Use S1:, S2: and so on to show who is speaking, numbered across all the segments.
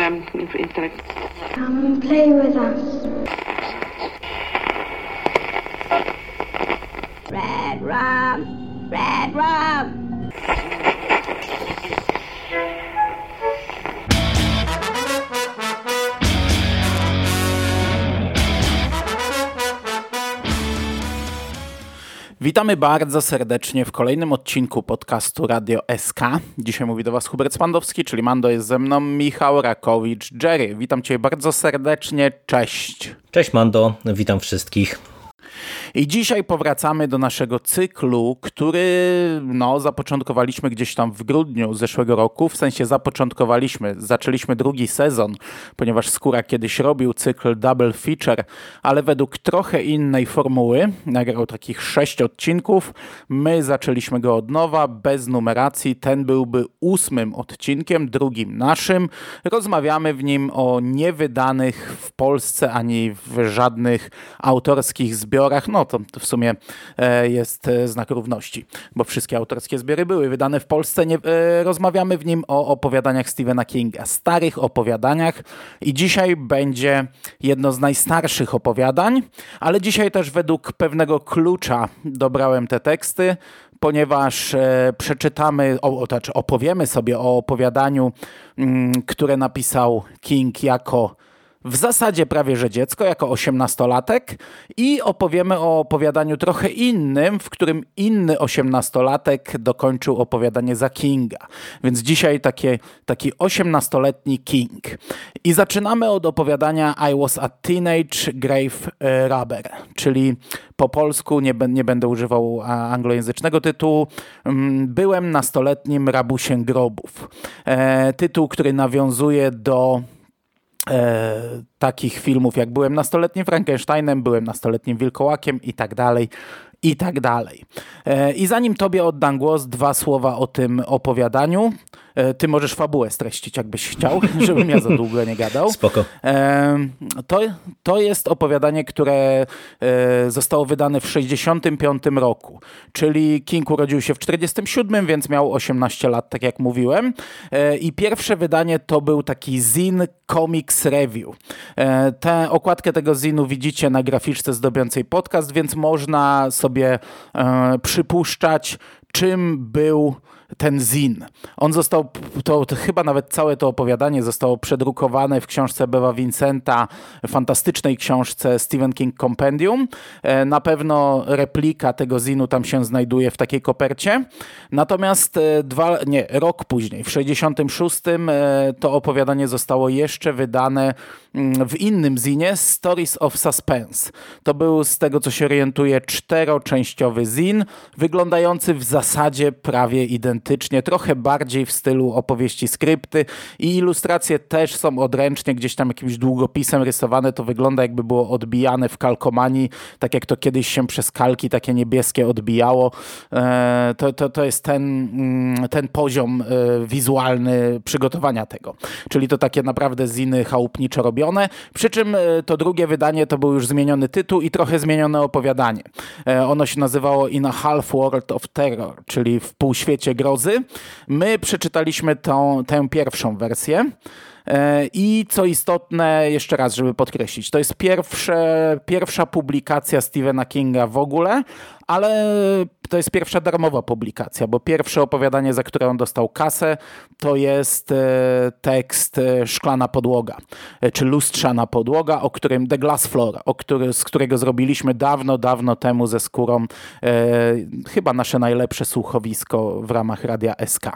S1: um, instead
S2: Come and play with us. Red rum, red rum.
S3: Witamy bardzo serdecznie w kolejnym odcinku podcastu Radio SK. Dzisiaj mówi do Was Hubert Spandowski, czyli Mando jest ze mną, Michał Rakowicz, Jerry. Witam Cię bardzo serdecznie, cześć.
S4: Cześć Mando, witam wszystkich.
S3: I dzisiaj powracamy do naszego cyklu, który no, zapoczątkowaliśmy gdzieś tam w grudniu zeszłego roku. W sensie zapoczątkowaliśmy, zaczęliśmy drugi sezon, ponieważ Skóra kiedyś robił cykl double feature, ale według trochę innej formuły. Nagrał takich sześć odcinków. My zaczęliśmy go od nowa, bez numeracji. Ten byłby ósmym odcinkiem, drugim naszym. Rozmawiamy w nim o niewydanych w Polsce ani w żadnych autorskich zbiorach. No to, w sumie e, jest e, znak równości, bo wszystkie autorskie zbiory były wydane w Polsce. Nie, e, rozmawiamy w nim o opowiadaniach Stephena Kinga, starych opowiadaniach i dzisiaj będzie jedno z najstarszych opowiadań, ale dzisiaj też według pewnego klucza dobrałem te teksty, ponieważ przeczytamy, znaczy opowiemy sobie o opowiadaniu, mm, które napisał King jako w zasadzie prawie że dziecko, jako osiemnastolatek i opowiemy o opowiadaniu trochę innym, w którym inny osiemnastolatek dokończył opowiadanie za Kinga. Więc dzisiaj takie, taki osiemnastoletni King. I zaczynamy od opowiadania I was a teenage grave e, robber, czyli po polsku, nie, nie będę używał anglojęzycznego tytułu, mm, byłem nastoletnim rabusiem grobów. E, tytuł, który nawiązuje do e, takich filmów jak Byłem nastoletnim Frankensteinem, Byłem nastoletnim Wilkołakiem i tak dalej, i tak dalej. E, I zanim tobie oddam głos, dwa słowa o tym opowiadaniu. E, ty możesz fabułę streścić, jakbyś chciał, żebym ja za długo nie gadał.
S4: Spoko.
S3: E, to, to jest opowiadanie, które e, zostało wydane w 65 roku, czyli King urodził się w 47, więc miał 18 lat, tak jak mówiłem. I pierwsze wydanie to był taki zin Comics Review. Tę okładkę tego zinu widzicie na graficzce zdobiącej podcast, więc można sobie przypuszczać, czym był ten zin. On został, to, to, chyba nawet całe to opowiadanie zostało przedrukowane w książce Bewa Vincenta, fantastycznej książce Stephen King Compendium. E, na pewno replika tego zinu tam się znajduje w takiej kopercie. Natomiast e, dwa, nie, rok później, w 66 e, to opowiadanie zostało jeszcze wydane mm, w innym zinie Stories of Suspense. To był z tego co się orientuje czteroczęściowy zin, wyglądający w zasadzie prawie identyczny identycznie, trochę bardziej w stylu opowieści skrypty i ilustracje też są odręcznie, gdzieś tam jakimś długopisem rysowane, to wygląda jakby było odbijane w kalkomanii, tak jak to kiedyś się przez kalki takie niebieskie odbijało. E, to, to, to jest ten, mm, ten poziom e, wizualny przygotowania tego. Czyli to takie naprawdę ziny chałupniczo robione, przy czym e, to drugie wydanie to był już zmieniony tytuł i trochę zmienione opowiadanie. Ono się nazywało In a Half World of Terror, czyli w półświecie grozy My przeczytaliśmy tą, tę pierwszą wersję. E, I co istotne, jeszcze raz, żeby podkreślić, to jest pierwsze, pierwsza publikacja Stephena Kinga w ogóle, ale to jest pierwsza darmowa publikacja, bo pierwsze opowiadanie, za które on dostał kasę, to jest e, tekst e, Szklana podłoga, czy Lustrzana podłoga, o którym The Glass Floor, o który, z którego zrobiliśmy dawno, dawno temu ze skórą e, chyba nasze najlepsze słuchowisko w ramach Radia SK.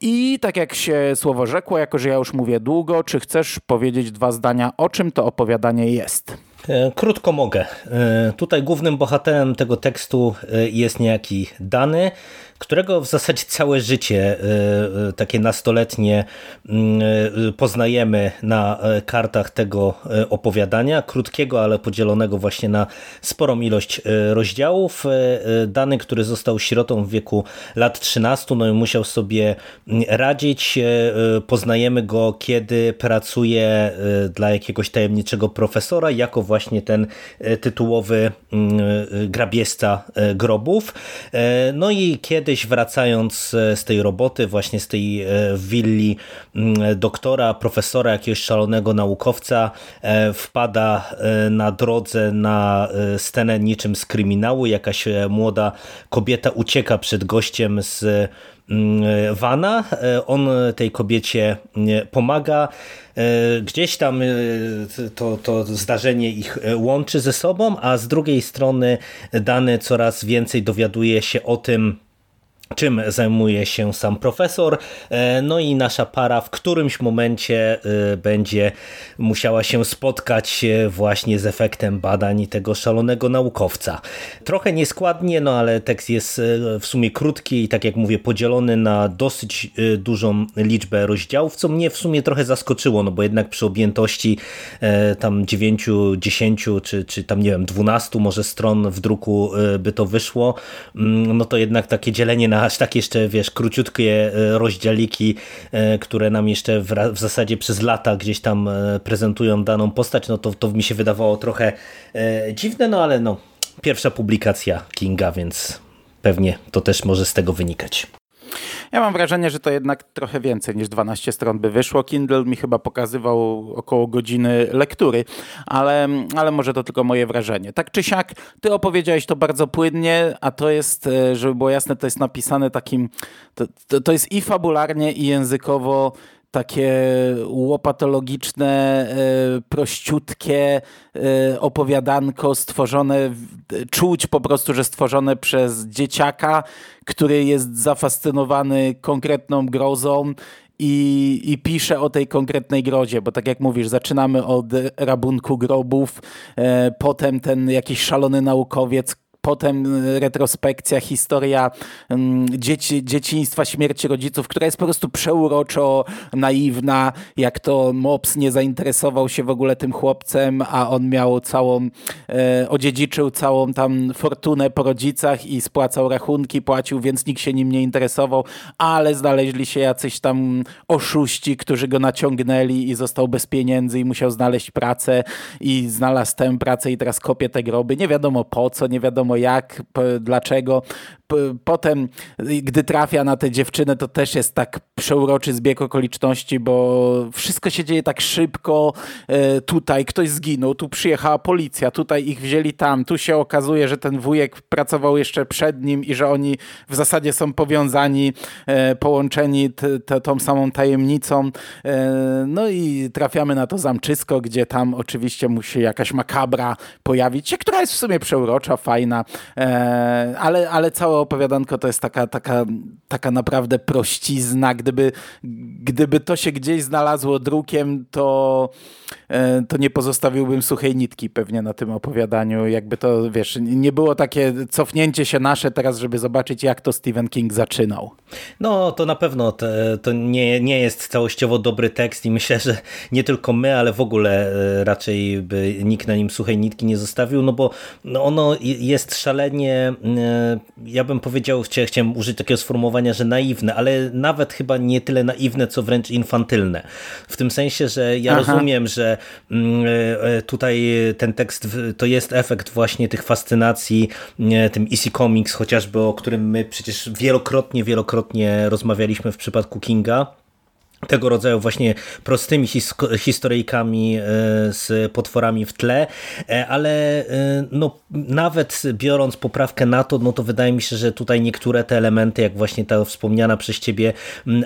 S3: I tak jak się słowo rzekło, jako że ja już mówię długo, czy chcesz powiedzieć dwa zdania, o czym to opowiadanie jest?
S4: E, krótko mogę. E, tutaj głównym bohaterem tego tekstu e, jest niejaki Dany, którego w zasadzie całe życie e, e, takie nastoletnie mm, e, poznajemy na kartach tego opowiadania, krótkiego, ale podzielonego właśnie na sporą ilość rozdziałów. Dany, który został sierotą w wieku lat 13, no i musiał sobie mm, radzić. Poznajemy go, kiedy pracuje dla jakiegoś tajemniczego profesora jako właśnie ten tytułowy mm, grabieżca grobów. No i kiedyś wracając z tej roboty, właśnie z tej willi mm, doktora, profesora, jakiegoś szalonego naukowca, wpada na drodze na scenę niczym z kryminału. Jakaś młoda kobieta ucieka przed gościem z mm, Wana. E, on tej kobiecie pomaga. E, gdzieś tam e, to, to zdarzenie ich łączy ze sobą, a z drugiej strony Dany coraz więcej dowiaduje się o tym, czym zajmuje się sam profesor. E, no i nasza para w którymś momencie e, będzie musiała się spotkać e, właśnie z efektem badań tego szalonego naukowca. Trochę nieskładnie, no ale tekst jest w sumie krótki i tak jak mówię, podzielony na dosyć dużą liczbę rozdziałów, co mnie w sumie trochę zaskoczyło, no bo jednak przy objętości tam 9, 10 czy, czy tam nie wiem 12 może stron w druku by to wyszło, mm, no to jednak takie dzielenie na aż tak jeszcze, wiesz, króciutkie e, rozdziałiki, e, które nam jeszcze w, w zasadzie przez lata gdzieś tam e, prezentują daną postać, no to, to mi się wydawało trochę dziwne, no ale no, pierwsza publikacja Kinga, więc pewnie to też może z tego wynikać.
S3: Ja mam wrażenie, że to jednak trochę więcej niż 12 stron by wyszło. Kindle mi chyba pokazywał około godziny lektury, ale, ale może to tylko moje wrażenie. Tak czy siak, ty opowiedziałeś to bardzo płynnie, a to jest, e, żeby było jasne, to jest napisane takim, to, to, to jest i fabularnie, i językowo takie łopatologiczne, e, prościutkie e, opowiadanko stworzone, czuć po prostu, że stworzone przez dzieciaka, który jest zafascynowany konkretną grozą i, i pisze o tej konkretnej grozie, bo tak jak mówisz, zaczynamy od rabunku grobów, e, potem ten jakiś szalony naukowiec, potem retrospekcja, historia mm, dzieci, dzieciństwa, śmierci rodziców, która jest po prostu przeuroczo naiwna, jak to Mops nie zainteresował się w ogóle tym chłopcem, a on miał całą, e, odziedziczył całą tam fortunę po rodzicach i spłacał rachunki, płacił, więc nikt się nim nie interesował, ale znaleźli się jacyś tam oszuści, którzy go naciągnęli i został bez pieniędzy i musiał znaleźć pracę i znalazł tę pracę i teraz kopie te groby. Nie wiadomo po co, nie wiadomo jak, dlaczego potem, gdy trafia na tę dziewczynę, to też jest tak przeuroczy zbieg okoliczności, bo wszystko się dzieje tak szybko. E, tutaj ktoś zginął, tu przyjechała policja, tutaj ich wzięli tam. Tu się okazuje, że ten wujek pracował jeszcze przed nim i że oni w zasadzie są powiązani, e, połączeni tą samą tajemnicą. E, no i trafiamy na to zamczysko, gdzie tam oczywiście musi jakaś makabra pojawić się, która jest w sumie przeurocza, fajna, ale, ale opowiadanko to jest taka, taka, taka naprawdę prościzna. Gdyby, gdyby to się gdzieś znalazło drukiem, to, e, to nie pozostawiłbym suchej nitki pewnie na tym opowiadaniu. Jakby to, wiesz, nie było takie cofnięcie się nasze teraz, żeby zobaczyć, jak to Stephen King zaczynał.
S4: No, to na pewno to, to nie, nie jest całościowo dobry tekst i myślę, że nie tylko my, ale w ogóle e, raczej by nikt na nim suchej nitki nie zostawił, no bo no ono jest szalenie, e, ja bym powiedział, chciałem użyć takiego sformułowania, że naiwne, ale nawet chyba nie tyle naiwne, co wręcz infantylne. W tym sensie, że ja Aha. rozumiem, że mm, e, e, tutaj ten tekst to jest efekt właśnie tych fascynacji tym EC Comics, chociażby o którym my przecież wielokrotnie, wielokrotnie rozmawialiśmy w przypadku Kinga tego rodzaju właśnie prostymi his historyjkami e, z potworami w tle, e, ale e, no, nawet biorąc poprawkę na to, no to wydaje mi się, że tutaj niektóre te elementy, jak właśnie ta wspomniana przez ciebie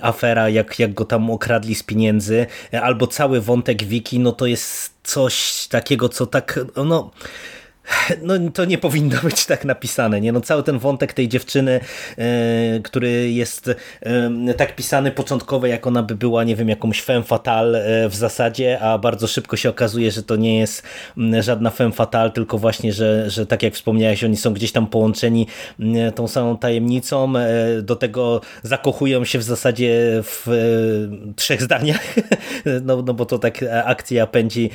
S4: afera, jak, jak go tam okradli z pieniędzy, albo cały wątek Wiki, no to jest coś takiego, co tak, no no to nie powinno być tak napisane, nie? No cały ten wątek tej dziewczyny, e, który jest e, tak pisany początkowo, jak ona by była, nie wiem, jakąś femme fatale e, w zasadzie, a bardzo szybko się okazuje, że to nie jest żadna femme fatale, tylko właśnie, że, że tak jak wspomniałeś, oni są gdzieś tam połączeni tą samą tajemnicą, do tego zakochują się w zasadzie w trzech zdaniach, no, no bo to tak akcja pędzi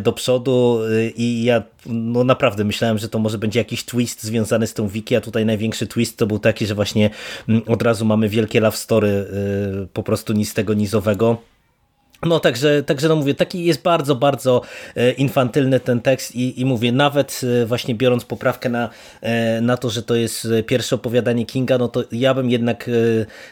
S4: do przodu i ja no naprawdę myślałem, że to może będzie jakiś twist związany z tą wiki, a tutaj największy twist to był taki, że właśnie mm, od razu mamy wielkie love story y, po prostu nic tego nizowego No także, także no mówię, taki jest bardzo, bardzo e, infantylny ten tekst i, i mówię, nawet e, właśnie biorąc poprawkę na, e, na to, że to jest pierwsze opowiadanie Kinga, no to ja bym jednak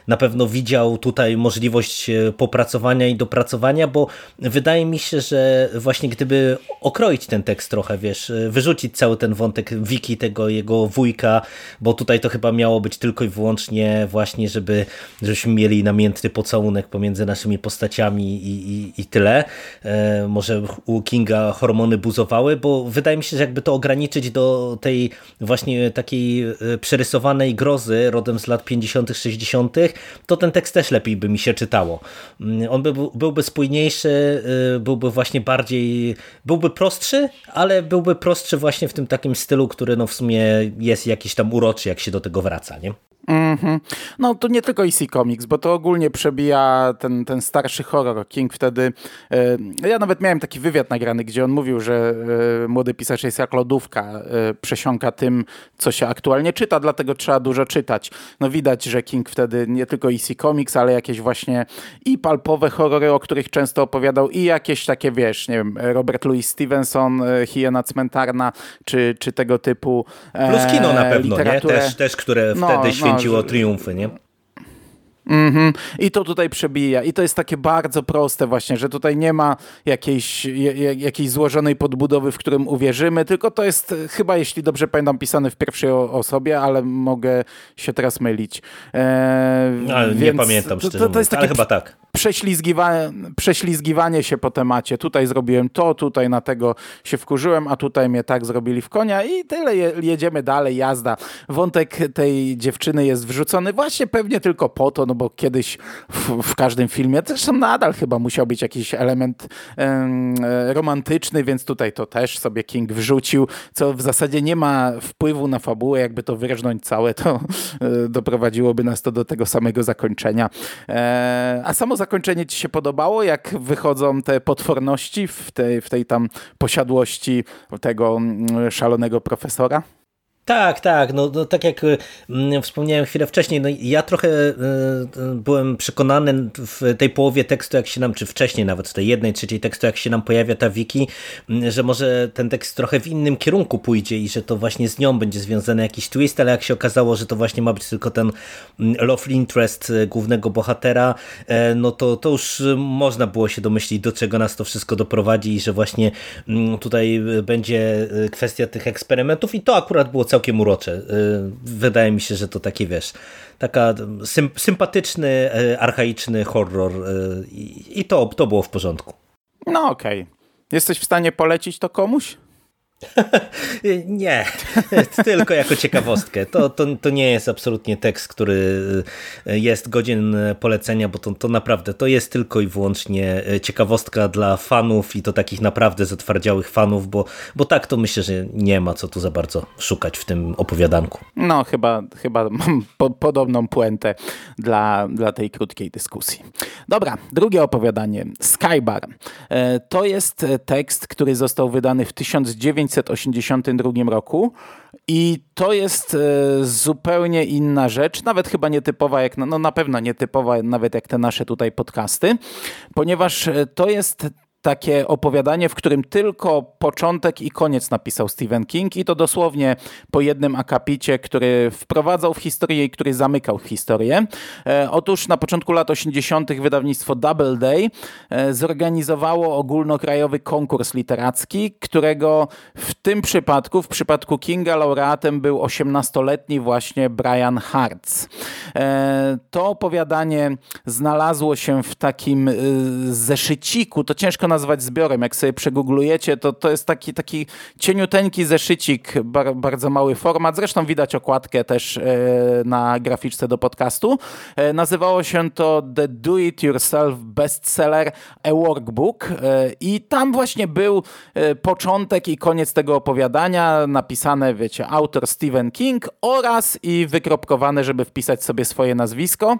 S4: na pewno widział tutaj możliwość popracowania i dopracowania, bo wydaje mi się, że właśnie gdyby okroić ten tekst trochę, wiesz, wyrzucić cały ten wątek Wiki, tego jego wujka, bo tutaj to chyba miało być tylko i wyłącznie właśnie, żeby żebyśmy mieli namiętny pocałunek pomiędzy naszymi postaciami i i, i tyle. E, może u Kinga hormony buzowały, bo wydaje mi się, że jakby to ograniczyć do tej właśnie takiej e, przerysowanej grozy rodem z lat 50., 60., to ten tekst też lepiej by mi się czytało. Mm, on by, byłby spójniejszy, e, byłby właśnie bardziej, byłby prostszy, ale byłby prostszy właśnie w tym takim stylu, który no w sumie jest jakiś tam uroczy, jak się do tego wraca, nie?
S3: Mm -hmm. No to nie tylko EC Comics, bo to ogólnie przebija ten, ten starszy horror. King wtedy, e, ja nawet miałem taki wywiad nagrany, gdzie on mówił, że e, młody pisarz jest jak lodówka, e, przesiąka tym, co się aktualnie czyta, dlatego trzeba dużo czytać. No widać, że King wtedy nie tylko EC Comics, ale jakieś właśnie i palpowe horrory, o których często opowiadał i jakieś takie, wiesz, nie wiem, Robert Louis Stevenson, e, Hiena Cmentarna, czy, czy tego typu
S4: e, Plus kino na pewno, nie? Też, też które no, wtedy no, получила триумфы, не?
S3: Mm -hmm. I to tutaj przebija. I to jest takie bardzo proste właśnie, że tutaj nie ma jakiejś, jakiejś złożonej podbudowy, w którym uwierzymy, tylko to jest chyba, jeśli dobrze pamiętam, pisane w pierwszej osobie, ale mogę się teraz mylić.
S4: Eee, ale nie pamiętam, szczerze to, to, jest takie ale chyba tak.
S3: Prześlizgiwanie, prześlizgiwanie się po temacie. Tutaj zrobiłem to, tutaj na tego się wkurzyłem, a tutaj mnie tak zrobili w konia i tyle, jedziemy dalej, jazda. Wątek tej dziewczyny jest wrzucony właśnie pewnie tylko po to, no bo kiedyś w, w każdym filmie, zresztą nadal chyba musiał być jakiś element e, romantyczny, więc tutaj to też sobie King wrzucił, co w zasadzie nie ma wpływu na fabułę, jakby to wyrżnąć całe, to e, doprowadziłoby nas to do tego samego zakończenia. E, a samo zakończenie ci się podobało, jak wychodzą te potworności w tej, w tej tam posiadłości tego mm, szalonego profesora?
S4: Tak, tak. No, no tak jak mm, wspomniałem chwilę wcześniej, no ja trochę y, byłem przekonany w tej połowie tekstu, jak się nam, czy wcześniej nawet w tej jednej trzeciej tekstu, jak się nam pojawia ta wiki, mm, że może ten tekst trochę w innym kierunku pójdzie i że to właśnie z nią będzie związany jakiś twist, ale jak się okazało, że to właśnie ma być tylko ten love interest głównego bohatera, e, no to, to już można było się domyślić, do czego nas to wszystko doprowadzi i że właśnie tutaj będzie kwestia tych eksperymentów i to akurat było całkiem całkiem urocze. Y, wydaje mi się, że to takie, wiesz, taka sympatyczny, y, archaiczny horror y, i to, to było w porządku.
S3: No okej. Okay. Jesteś w stanie polecić to komuś?
S4: nie, tylko jako ciekawostkę. To, to, to nie jest absolutnie tekst, który jest godzien polecenia, bo to, to naprawdę to jest tylko i wyłącznie ciekawostka dla fanów i to takich naprawdę zatwardziałych fanów, bo, bo tak to myślę, że nie ma co tu za bardzo szukać w tym opowiadanku.
S3: No chyba, chyba mam po, podobną puentę dla, dla tej krótkiej dyskusji. Dobra, drugie opowiadanie. Skybar. E, to jest tekst, który został wydany w 1900 1982 roku. I to jest e, zupełnie inna rzecz, nawet chyba nietypowa, jak, no na pewno nietypowa nawet jak te nasze tutaj podcasty, ponieważ e, to jest takie opowiadanie, w którym tylko początek i koniec napisał Stephen King i to dosłownie po jednym akapicie, który wprowadzał w historię i który zamykał historię. E, otóż na początku lat 80. wydawnictwo Doubleday e, zorganizowało ogólnokrajowy konkurs literacki, którego w tym przypadku, w przypadku Kinga laureatem był 18-letni właśnie Brian Hartz. E, to opowiadanie znalazło się w takim zeszyciku, to ciężko nazwać zbiorem. Jak sobie przegooglujecie, to to jest taki, taki cieniuteńki zeszycik, bar, bardzo mały format. Zresztą widać okładkę też e, na graficzce do podcastu. E, nazywało się to The Do It Yourself Bestseller A Workbook e, i tam właśnie był początek i koniec tego opowiadania, napisane, wiecie, autor Stephen King oraz i wykropkowane, żeby wpisać sobie swoje nazwisko.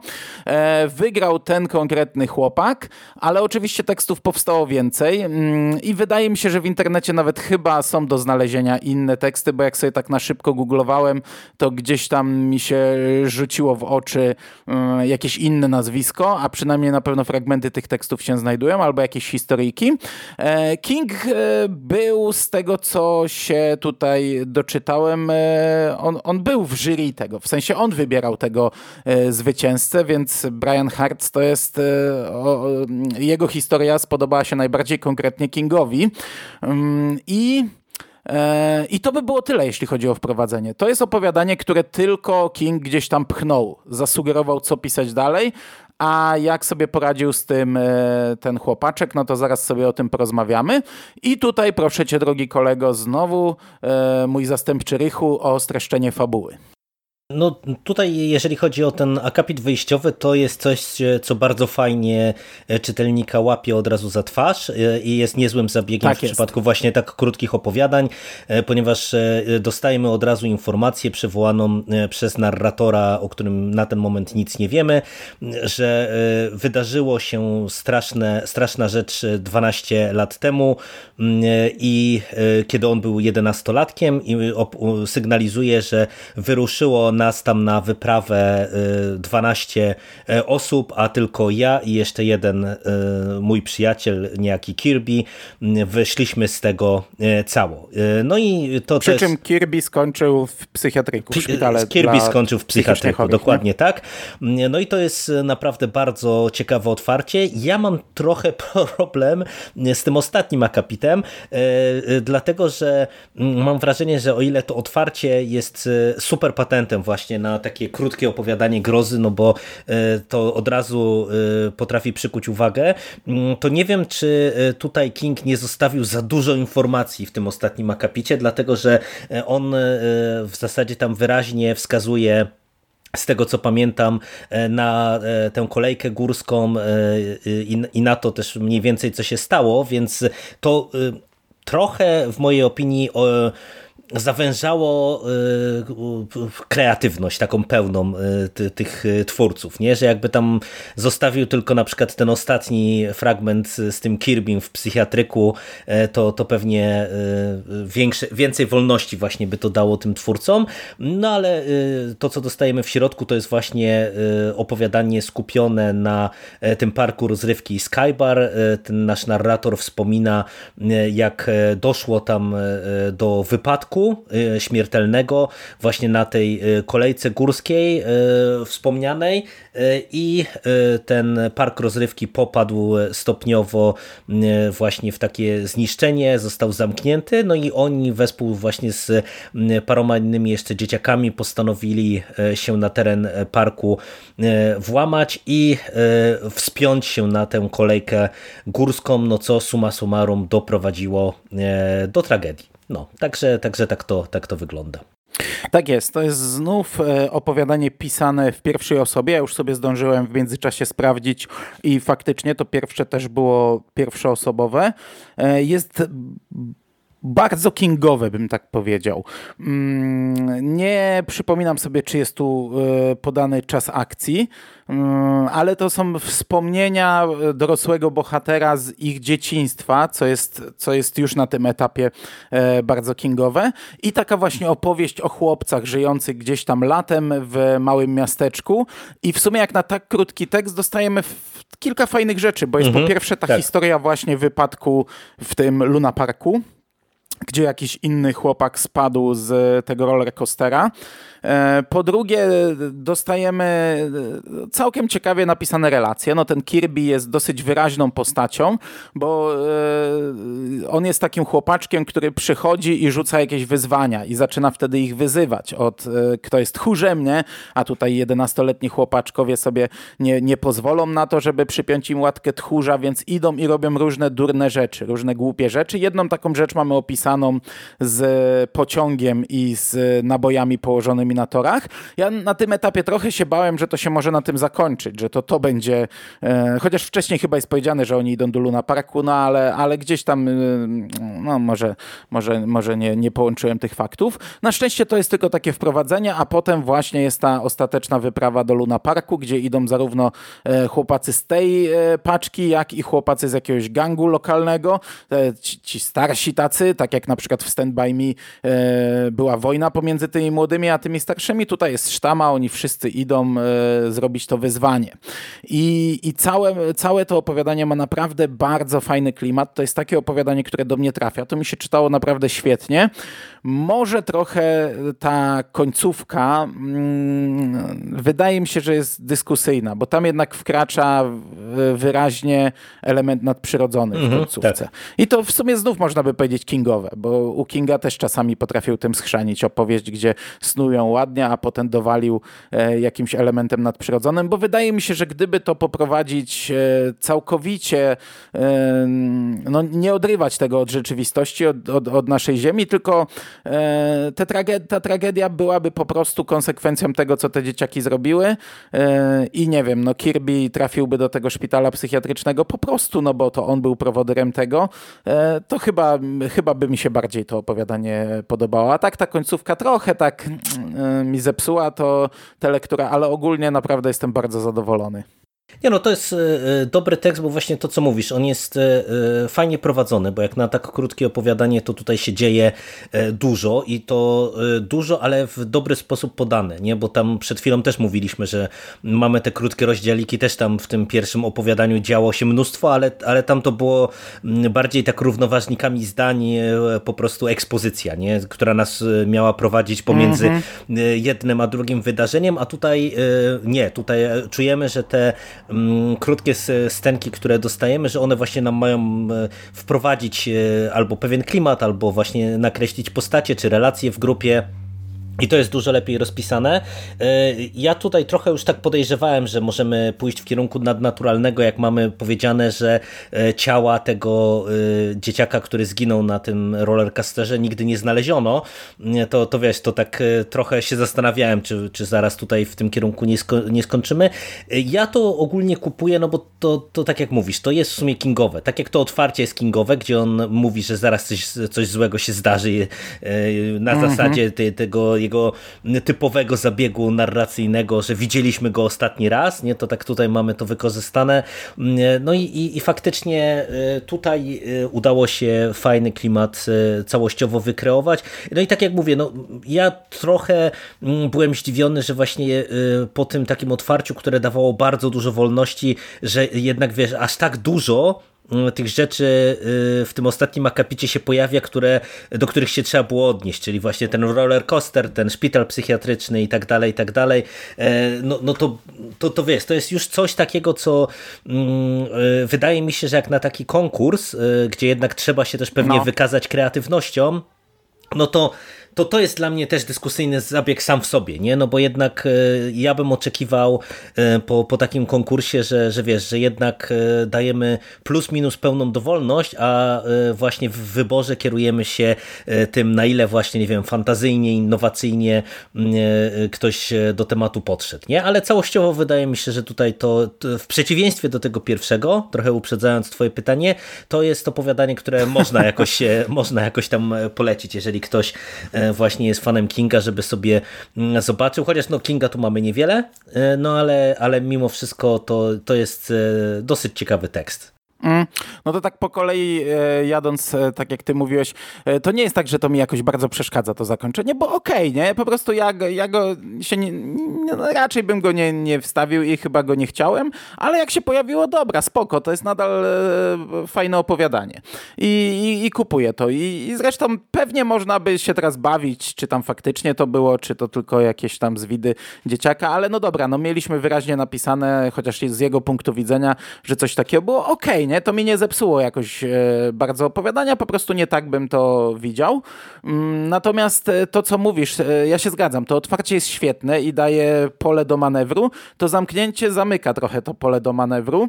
S3: Wygrał ten konkretny chłopak, ale oczywiście tekstów powstało więcej więcej mm, i wydaje mi się, że w internecie nawet chyba są do znalezienia inne teksty, bo jak sobie tak na szybko googlowałem, to gdzieś tam mi się rzuciło w oczy mm, jakieś inne nazwisko, a przynajmniej na pewno fragmenty tych tekstów się znajdują, albo jakieś historyjki. E, King e, był z tego, co się tutaj doczytałem, e, on, on był w jury tego, w sensie on wybierał tego zwycięzcę, więc Brian Hartz to jest jego historia spodobała się najbardziej konkretnie Kingowi mm, i e, i to by było tyle, jeśli chodzi o wprowadzenie. To jest opowiadanie, które tylko King gdzieś tam pchnął, zasugerował, co pisać dalej, a jak sobie poradził z tym e, ten chłopaczek, no to zaraz sobie o tym porozmawiamy. I tutaj proszę cię, drogi kolego, znowu e, mój zastępczy Rychu o streszczenie fabuły.
S4: No tutaj, jeżeli chodzi o ten akapit wyjściowy, to jest coś, co bardzo fajnie e, czytelnika łapie od razu za twarz e, i jest niezłym zabiegiem tak w jest. przypadku właśnie tak krótkich opowiadań, e, ponieważ dostajemy od razu informację przywołaną przez narratora, o którym na ten moment nic nie wiemy, że wydarzyło się straszne, straszna rzecz 12 lat temu i kiedy on był jedenastolatkiem i sygnalizuje, że wyruszyło nas tam na wyprawę 12 y, y, osób, a tylko ja i jeszcze jeden y, mój przyjaciel, niejaki Kirby, wyszliśmy z tego cało. No i to
S3: Przy czym Kirby skończył w psychiatryku, w szpitale
S4: Kirby skończył w psychiatryku, dokładnie tak. No i to jest naprawdę bardzo ciekawe otwarcie. Ja mam trochę problem z tym ostatnim akapitem, dlatego, że mam wrażenie, że o ile to otwarcie jest super patentem właśnie na takie krótkie opowiadanie grozy, no bo e, to od razu e, potrafi przykuć uwagę, mm, to nie wiem, czy e, tutaj King nie zostawił za dużo informacji w tym ostatnim akapicie, dlatego że on w zasadzie tam wyraźnie wskazuje z tego co pamiętam, na tę kolejkę górską i na to też mniej więcej co się stało, więc to trochę w mojej opinii zawężało y, kreatywność taką pełną y, tych y, twórców, nie? że jakby tam zostawił tylko na przykład ten ostatni fragment z tym Kirbym w psychiatryku, to, to pewnie większe, więcej wolności właśnie by to dało tym twórcom, no ale to co dostajemy w środku to jest właśnie opowiadanie skupione na tym parku rozrywki Skybar, ten nasz narrator wspomina jak doszło tam do wypadku Y, śmiertelnego właśnie na tej y, kolejce górskiej y, wspomnianej i ten park rozrywki popadł stopniowo właśnie w takie zniszczenie, został zamknięty, no i oni wespół właśnie z paroma innymi jeszcze dzieciakami postanowili się na teren parku włamać i wspiąć się na tę kolejkę górską, no co suma summarum doprowadziło do tragedii. No, także, także tak, to, tak to wygląda.
S3: Tak jest, to jest znów e, opowiadanie pisane w pierwszej osobie. Ja już sobie zdążyłem w międzyczasie sprawdzić i faktycznie to pierwsze też było pierwszoosobowe. E, jest bardzo kingowe, bym tak powiedział. Mm, nie przypominam sobie, czy jest tu e, podany czas akcji, mm, ale to są wspomnienia dorosłego bohatera z ich dzieciństwa, co jest, co jest już na tym etapie e, bardzo kingowe. I taka właśnie opowieść o chłopcach żyjących gdzieś tam latem w małym miasteczku. I w sumie jak na tak krótki tekst dostajemy kilka fajnych rzeczy, bo jest mhm, po pierwsze ta tak. historia właśnie wypadku w tym Luna Parku, gdzie jakiś inny chłopak spadł z tego rollercoastera. E, po drugie, dostajemy całkiem ciekawie napisane relacje. No, ten Kirby jest dosyć wyraźną postacią, bo e, on jest takim chłopaczkiem, który przychodzi i rzuca jakieś wyzwania i zaczyna wtedy ich wyzywać od e, kto jest tchórzem, nie? A tutaj 11-letni chłopaczkowie sobie nie, nie pozwolą na to, żeby przypiąć im łatkę tchórza, więc idą i robią różne durne rzeczy, różne głupie rzeczy. Jedną taką rzecz mamy opisaną z pociągiem i z nabojami położonymi na torach. Ja na tym etapie trochę się bałem, że to się może na tym zakończyć, że to to będzie, e, chociaż wcześniej chyba jest powiedziane, że oni idą do Luna Parku, no ale, ale gdzieś tam, e, no może, może, może nie, nie połączyłem tych faktów. Na szczęście to jest tylko takie wprowadzenie, a potem właśnie jest ta ostateczna wyprawa do Luna Parku, gdzie idą zarówno e, chłopacy z tej e, paczki, jak i chłopacy z jakiegoś gangu lokalnego. E, ci, ci starsi tacy, tak jak na przykład w Stand By Me była wojna pomiędzy tymi młodymi a tymi starszymi. Tutaj jest sztama, oni wszyscy idą zrobić to wyzwanie. I, i całe, całe to opowiadanie ma naprawdę bardzo fajny klimat. To jest takie opowiadanie, które do mnie trafia. To mi się czytało naprawdę świetnie. Może trochę ta końcówka mm, wydaje mi się, że jest dyskusyjna, bo tam jednak wkracza wyraźnie element nadprzyrodzony w mhm, końcówce. Tak. I to w sumie znów można by powiedzieć kingowe, bo u Kinga też czasami potrafił tym schrzanić opowieść, gdzie snują ładnie, a potem dowalił e, jakimś elementem nadprzyrodzonym, bo wydaje mi się, że gdyby to poprowadzić e, całkowicie, no nie odrywać tego od rzeczywistości, od, od, od naszej ziemi, tylko E, trage ta tragedia byłaby po prostu konsekwencją tego, co te dzieciaki zrobiły e, i nie wiem, no Kirby trafiłby do tego szpitala psychiatrycznego po prostu, no bo to on był prowodyrem tego, e, to chyba, chyba by mi się bardziej to opowiadanie podobało. A tak ta końcówka trochę tak mi zepsuła to tę lekturę, ale ogólnie naprawdę jestem bardzo zadowolony.
S4: Nie no, to jest e, e, dobry tekst, bo właśnie to, co mówisz, on jest e, fajnie prowadzony, bo jak na tak krótkie opowiadanie, to tutaj się dzieje dużo i to dużo, ale w dobry sposób podane, nie? Bo tam przed chwilą też mówiliśmy, że mamy te krótkie rozdziałiki, też tam w tym pierwszym opowiadaniu działo się mnóstwo, ale, ale tam to było bardziej tak równoważnikami zdań, po prostu ekspozycja, nie? Która nas miała prowadzić pomiędzy mm -hmm. jednym a drugim wydarzeniem, a tutaj nie, tutaj czujemy, że te Mm, krótkie stenki, które dostajemy, że one właśnie nam mają e, wprowadzić e, albo pewien klimat, albo właśnie nakreślić postacie czy relacje w grupie i to jest dużo lepiej rozpisane. E, ja tutaj trochę już tak podejrzewałem, że możemy pójść w kierunku nadnaturalnego, jak mamy powiedziane, że e, ciała tego e, dzieciaka, który zginął na tym rollercoasterze nigdy nie znaleziono. To, to wiesz, to tak trochę się zastanawiałem, czy, czy zaraz tutaj w tym kierunku nie, sko nie skończymy. Ja to ogólnie kupuję, no bo to, to tak jak mówisz, to jest w sumie kingowe. Tak jak to otwarcie jest kingowe, gdzie on mówi, że zaraz coś, coś złego się zdarzy na mhm. zasadzie te, tego jego typowego zabiegu narracyjnego, że widzieliśmy go ostatni raz, nie? To tak tutaj mamy to wykorzystane. No i, i, i faktycznie e, tutaj e, udało się fajny klimat e, całościowo wykreować. No i tak jak mówię, no ja trochę mm, byłem zdziwiony, że właśnie po tym takim otwarciu, które dawało bardzo dużo wolności, że jednak wiesz, aż tak dużo tych rzeczy y, w tym ostatnim akapicie się pojawia, które, do których się trzeba było odnieść, czyli właśnie ten roller coaster, ten szpital psychiatryczny i tak dalej, i tak dalej. E, no, no to, to, to wiesz, to jest już coś takiego, co mm, y, wydaje mi się, że jak na taki konkurs, y, gdzie jednak trzeba się też pewnie no. wykazać kreatywnością, no to to to jest dla mnie też dyskusyjny zabieg sam w sobie, nie? No bo jednak e, ja bym oczekiwał e, po, po takim konkursie, że, że wiesz, że jednak e, dajemy plus minus pełną dowolność, a właśnie w wyborze kierujemy się tym, na ile właśnie, nie wiem, fantazyjnie, innowacyjnie ktoś do tematu podszedł, nie? Ale całościowo wydaje mi się, że tutaj to w przeciwieństwie do tego pierwszego, trochę uprzedzając twoje pytanie, to jest opowiadanie, które można jakoś, można jakoś tam polecić, jeżeli ktoś właśnie jest fanem Kinga, żeby sobie mm, zobaczył, chociaż no Kinga tu mamy niewiele, e, no ale, ale mimo wszystko to, to jest e, dosyć ciekawy tekst.
S3: Mm. No to tak po kolei e, jadąc, e, tak jak ty mówiłeś, e, to nie jest tak, że to mi jakoś bardzo przeszkadza to zakończenie, bo okej, okay, nie? Po prostu ja, ja go się nie, no raczej bym go nie, nie wstawił i chyba go nie chciałem, ale jak się pojawiło, dobra, spoko, to jest nadal fajne opowiadanie. I, i, i kupuję to. I, I zresztą pewnie można by się teraz bawić, czy tam faktycznie to było, czy to tylko jakieś tam zwidy dzieciaka, ale no dobra, no mieliśmy wyraźnie napisane, chociaż z jego punktu widzenia, że coś takiego było okej, okay, nie, to mi nie zepsuło jakoś e, bardzo opowiadania, po prostu nie tak bym to widział. Mm, natomiast e, to, co mówisz, e, ja się zgadzam, to otwarcie jest świetne i daje pole do manewru, to zamknięcie zamyka trochę to pole do manewru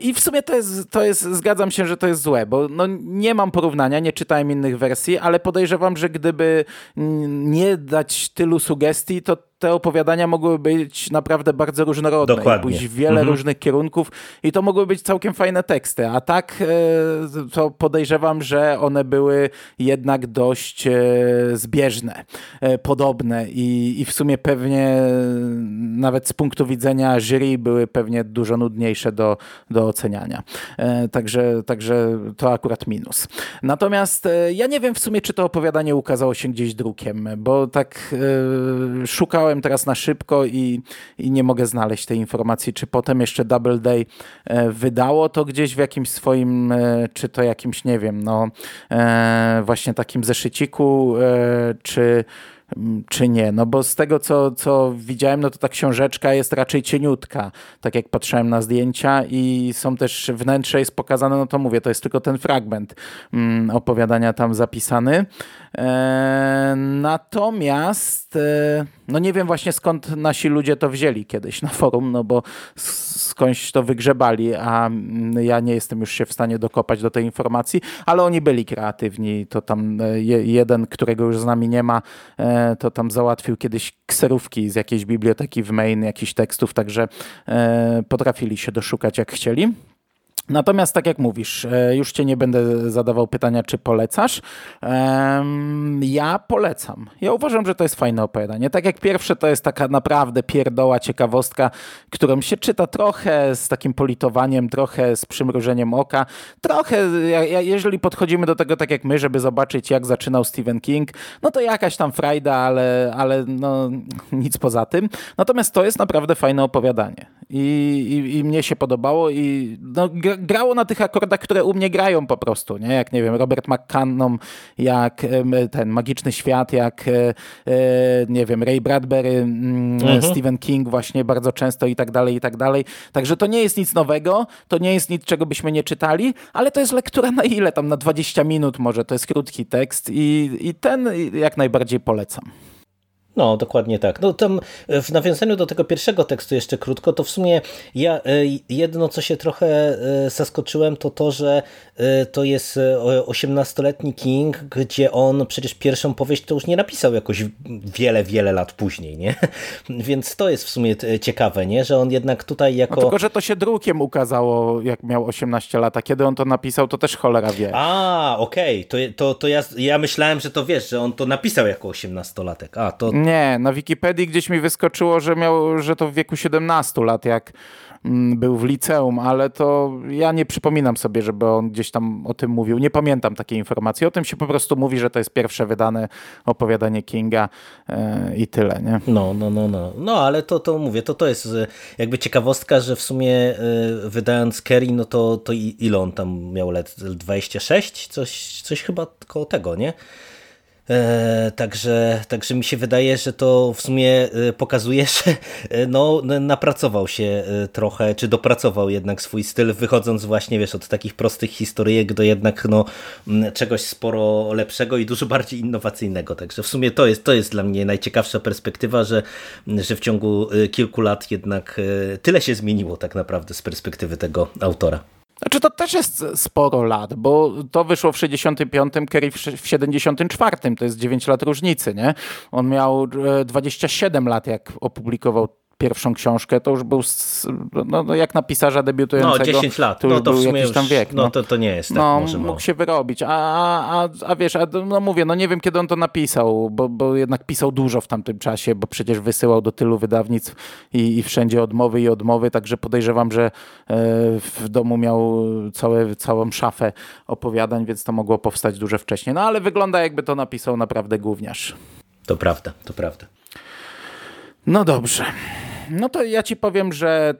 S3: i w sumie to jest, to jest zgadzam się, że to jest złe, bo no, nie mam porównania, nie czytałem innych wersji, ale podejrzewam, że gdyby nie dać tylu sugestii, to te opowiadania mogły być naprawdę bardzo różnorodne
S4: Dokładnie.
S3: pójść w wiele mhm. różnych kierunków i to mogły być całkiem fajne teksty, a tak e, to podejrzewam, że one były jednak dość e, zbieżne, e, podobne i, i w sumie pewnie nawet z punktu widzenia jury były pewnie dużo nudniejsze do, do oceniania. Także, także to akurat minus. Natomiast ja nie wiem w sumie, czy to opowiadanie ukazało się gdzieś drukiem, bo tak szukałem szukałem teraz na szybko i, i nie mogę znaleźć tej informacji, czy potem jeszcze Double Day e, wydało to gdzieś w jakimś swoim, e, czy to jakimś, nie wiem, no e, właśnie takim zeszyciku, czy czy nie. No bo z tego, co, co widziałem, no to ta książeczka jest raczej cieniutka, tak jak patrzyłem na zdjęcia i są też, wnętrze jest pokazane, no to mówię, to jest tylko ten fragment mm, opowiadania tam zapisany. E, natomiast e, no nie wiem właśnie skąd nasi ludzie to wzięli kiedyś na forum, no bo skądś to wygrzebali, a mm, ja nie jestem już się w stanie dokopać do tej informacji, ale oni byli kreatywni. To tam e, jeden, którego już z nami nie ma, to tam załatwił kiedyś kserówki z jakiejś biblioteki w main, jakichś tekstów, także potrafili się doszukać jak chcieli. Natomiast tak jak mówisz, e, już cię nie będę zadawał pytania, czy polecasz. Ja polecam. Ja uważam, że to jest fajne opowiadanie. Tak jak pierwsze, to jest taka naprawdę pierdoła ciekawostka, którą się czyta trochę z takim politowaniem, trochę z przymrużeniem oka. Trochę, jeżeli podchodzimy do tego tak jak my, żeby zobaczyć, jak zaczynał Stephen King, no to jakaś tam frajda, ale, ale no, nic poza tym. Natomiast to jest naprawdę fajne opowiadanie. I, i, i mnie się podobało i no, grało na tych akordach, które u mnie grają po prostu, nie? Jak, nie wiem, Robert McCannom, jak ten Magiczny Świat, jak, e, e, nie wiem, Ray Bradbury, mm, mhm. Stephen King właśnie bardzo często i tak dalej, i tak dalej. Także to nie jest nic nowego, to nie jest nic, czego byśmy nie czytali, ale to jest lektura na ile? Tam na 20 minut może, to jest krótki tekst i, i ten jak najbardziej polecam.
S4: No, dokładnie tak. No tam e, w nawiązaniu do tego pierwszego tekstu jeszcze krótko, to w sumie ja e, jedno, co się trochę e, zaskoczyłem, to to, że to jest 18-letni King, gdzie on przecież pierwszą powieść to już nie napisał jakoś wiele, wiele lat później, nie? Więc to jest w sumie ciekawe, nie? Że on jednak tutaj jako... No
S3: tylko, że to się drukiem ukazało, jak miał 18 lat, a kiedy on to napisał, to też cholera wie.
S4: A, okej, okay. to, to, to ja, ja myślałem, że to wiesz, że on to napisał jako 18-latek. A, to...
S3: Nie, na Wikipedii gdzieś mi wyskoczyło, że miał, że to w wieku 17 lat, jak mm, był w liceum, ale to ja nie przypominam sobie, żeby on gdzieś tam o tym mówił. Nie pamiętam takiej informacji. O tym się po prostu mówi, że to jest pierwsze wydane opowiadanie Kinga yy, i tyle, nie?
S4: No, no, no, no. No, ale to, to mówię, to to jest jakby ciekawostka, że w sumie yy, wydając Kerry, no to, to ile on tam miał lat? 26? Coś, coś chyba koło tego, nie? E, także, także mi się wydaje, że to w sumie e, pokazuje, że e, no, napracował się trochę, czy dopracował jednak swój styl, wychodząc właśnie wiesz, od takich prostych historyjek do jednak no, czegoś sporo lepszego i dużo bardziej innowacyjnego. Także w sumie to jest, to jest dla mnie najciekawsza perspektywa, że, że w ciągu kilku lat jednak tyle się zmieniło tak naprawdę z perspektywy tego autora.
S3: Znaczy to też jest sporo lat, bo to wyszło w 65, Kerry w 74, to jest 9 lat różnicy, nie? On miał 27 e, lat, jak opublikował pierwszą książkę, to już był no, no jak na pisarza debiutującego.
S4: No 10 lat,
S3: to
S4: już
S3: no to był jakiś tam wiek.
S4: No, no to, to nie jest tak
S3: No
S4: może
S3: mógł się wyrobić, a, a, a wiesz, a, no mówię, no nie wiem kiedy on to napisał, bo, bo jednak pisał dużo w tamtym czasie, bo przecież wysyłał do tylu wydawnictw i, i wszędzie odmowy i odmowy, także podejrzewam, że e, w domu miał całe, całą szafę opowiadań, więc to mogło powstać dużo wcześniej. No ale wygląda jakby to napisał naprawdę gówniarz.
S4: To prawda, to prawda.
S3: No dobrze. No to ja ci powiem, że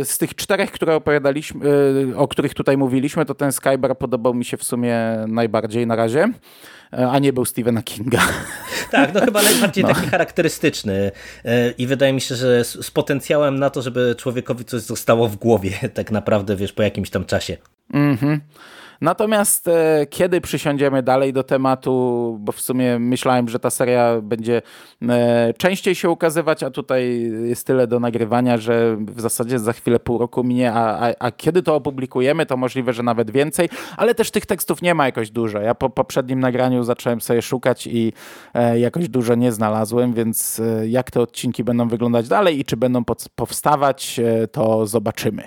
S3: e, z tych czterech, które opowiadaliśmy, e, o których tutaj mówiliśmy, to ten Skybar podobał mi się w sumie najbardziej na razie, e, a nie był Stephena Kinga.
S4: Tak, no chyba najbardziej no. taki charakterystyczny i wydaje mi się, że z potencjałem na to, żeby człowiekowi coś zostało w głowie tak naprawdę, wiesz, po jakimś tam czasie.
S3: Mhm. Natomiast e, kiedy przysiądziemy dalej do tematu, bo w sumie myślałem, że ta seria będzie e, częściej się ukazywać, a tutaj jest tyle do nagrywania, że w zasadzie za chwilę pół roku minie, a, a, a kiedy to opublikujemy, to możliwe, że nawet więcej, ale też tych tekstów nie ma jakoś dużo. Ja po poprzednim nagraniu zacząłem sobie szukać i e, jakoś dużo nie znalazłem, więc jak te odcinki będą wyglądać dalej i czy będą powstawać, to zobaczymy.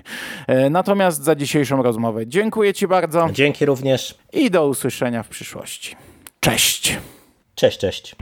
S3: Natomiast za dzisiejszą rozmowę dziękuję Ci bardzo.
S4: Dzięki również.
S3: I do usłyszenia w przyszłości. Cześć.
S4: Cześć, cześć.